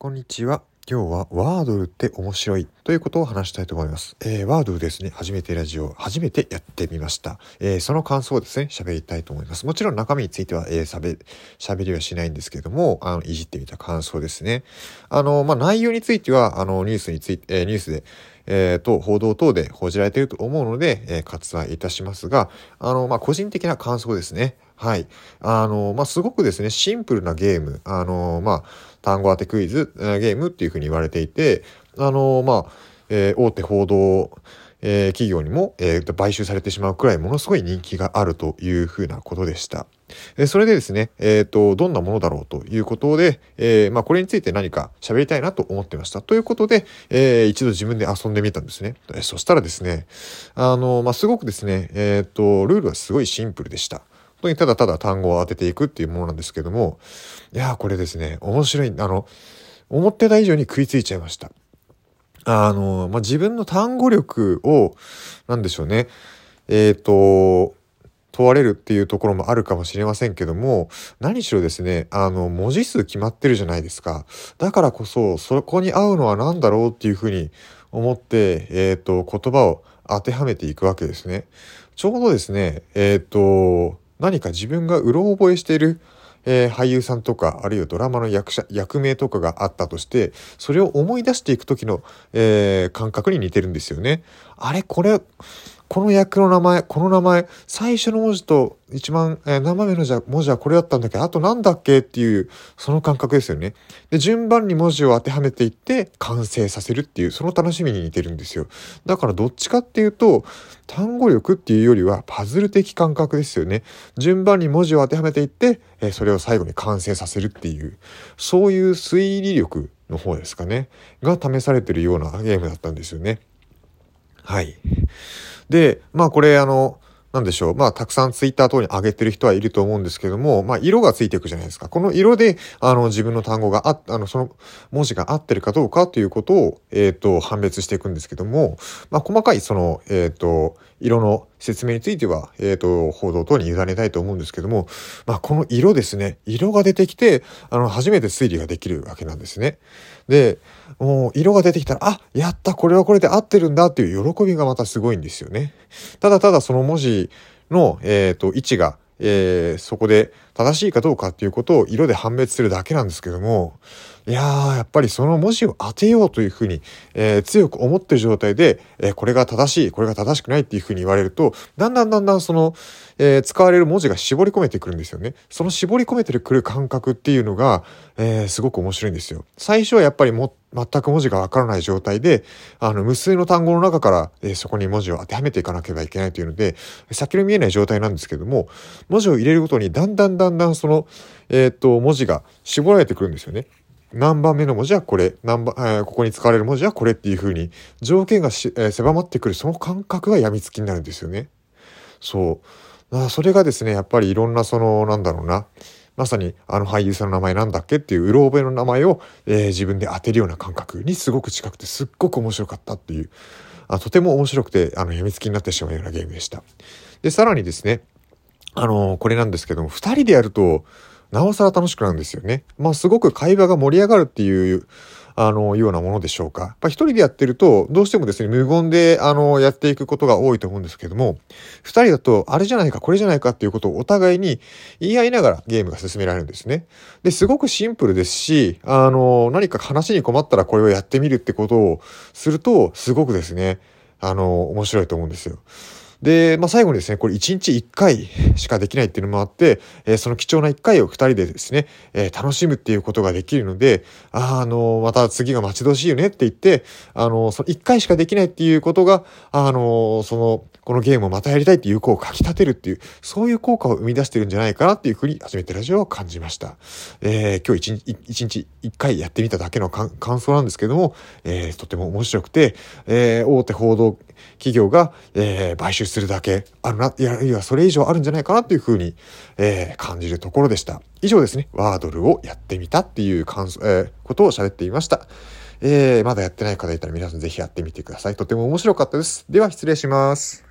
こんにちは。今日はワードルって面白いということを話したいと思います。えー、ワードルですね、初めてラジオ、初めてやってみました。えー、その感想をですね、喋りたいと思います。もちろん中身については、えー、喋、りはしないんですけども、あの、いじってみた感想ですね。あの、まあ、内容については、あの、ニュースについて、えー、ニュースで、えー、と、報道等で報じられていると思うので、えー、割愛いたしますが、あの、まあ、個人的な感想ですね。はい。あの、まあ、すごくですね、シンプルなゲーム、あの、まあ、単語当てクイズ、ゲームっていうふうに言われていて、あの、まあ、えー、大手報道、えー、企業にも、えー、買収されてしまうくらいものすごい人気があるというふうなことでした。え、それでですね、えっ、と、どんなものだろうということで、えまあ、これについて何か喋りたいなと思ってました。ということで、え一度自分で遊んでみたんですね。えそしたらですね、あの、まあ、すごくですね、えっ、と、ルールはすごいシンプルでした。本当にただただ単語を当てていくっていうものなんですけども、いやこれですね、面白い、あの、思ってた以上に食いついちゃいました。あの、まあ、自分の単語力を、なんでしょうね、えっ、ー、と、問われるっていうところもあるかもしれませんけども、何しろですね、あの、文字数決まってるじゃないですか。だからこそ、そこに合うのは何だろうっていうふうに思って、えっ、ー、と、言葉を当てはめていくわけですね。ちょうどですね、えっ、ー、と、何か自分がうろ覚えしている、えー、俳優さんとか、あるいはドラマの役者、役名とかがあったとして、それを思い出していく時の、えー、感覚に似てるんですよね。あれこれ、この役の名前、この名前、最初の文字と一番、えー、生目のじゃ文字はこれだったんだけど、あとなんだっけっていう、その感覚ですよね。で、順番に文字を当てはめていって完成させるっていう、その楽しみに似てるんですよ。だからどっちかっていうと、単語力っていうよりはパズル的感覚ですよね。順番に文字を当てはめていって、えー、それを最後に完成させるっていう、そういう推理力の方ですかね。が試されてるようなゲームだったんですよね。はい。で、まあこれあの、なんでしょう。まあ、たくさんツイッター等に上げてる人はいると思うんですけども、まあ、色がついていくじゃないですか。この色で、あの、自分の単語があ、あの、その文字が合ってるかどうかということを、えっ、ー、と、判別していくんですけども、まあ、細かいその、えっ、ー、と、色の説明については、えっ、ー、と、報道等に委ねたいと思うんですけども、まあ、この色ですね。色が出てきて、あの、初めて推理ができるわけなんですね。で、もう、色が出てきたら、あ、やった、これはこれで合ってるんだっていう喜びがまたすごいんですよね。ただただその文字の、えっ、ー、と、位置が、えー、そこで正しいかどうかっていうことを色で判別するだけなんですけども、いやー、やっぱりその文字を当てようというふうに、えー、強く思ってる状態で、えー、これが正しい、これが正しくないっていうふうに言われると、だんだんだんだんその、えー、使われる文字が絞り込めてくるんですよね。その絞り込めてくる感覚っていうのが、えー、すごく面白いんですよ。最初はやっぱりも、全く文字がわからない状態で、あの、無数の単語の中から、えー、そこに文字を当てはめていかなければいけないというので、先の見えない状態なんですけども、文字を入れるごとにだんだんだんだんその、えっと、文字が絞られてくるんですよね。何番目の文字はこれ、何番、えー、ここに使われる文字はこれっていう風に、条件がし、えー、狭まってくる、その感覚が病みつきになるんですよね。そう。あそれがですね、やっぱりいろんなその、なんだろうな、まさにあの俳優さんの名前なんだっけっていううろ覚えの名前を、えー、自分で当てるような感覚にすごく近くてすっごく面白かったっていう、あとても面白くて、あの、病みつきになってしまうようなゲームでした。で、さらにですね、あのー、これなんですけども、二人でやると、なおさら楽しくなるんですよね。まあすごく会話が盛り上がるっていう、あの、ようなものでしょうか。やっぱ一人でやってると、どうしてもですね、無言で、あの、やっていくことが多いと思うんですけども、二人だと、あれじゃないか、これじゃないかっていうことをお互いに言い合いながらゲームが進められるんですね。で、すごくシンプルですし、あの、何か話に困ったらこれをやってみるってことをすると、すごくですね、あの、面白いと思うんですよ。で、まあ、最後にですね、これ1日1回しかできないっていうのもあって、えー、その貴重な1回を2人でですね、えー、楽しむっていうことができるので、あ、あの、また次が待ち遠しいよねって言って、あの、その1回しかできないっていうことが、あの、その、このゲームをまたやりたいっていう子をかき立てるっていう、そういう効果を生み出してるんじゃないかなっていうふうに初めてラジオを感じました。えー、今日1日、1日1回やってみただけの感想なんですけども、えー、とても面白くて、えー、大手報道企業が、えー、買収するだけあるな、いや、いや、それ以上あるんじゃないかなというふうに、えー、感じるところでした。以上ですね、ワードルをやってみたっていう感想、えー、ことを喋っていました。えー、まだやってない方いたら皆さんぜひやってみてください。とても面白かったです。では失礼します。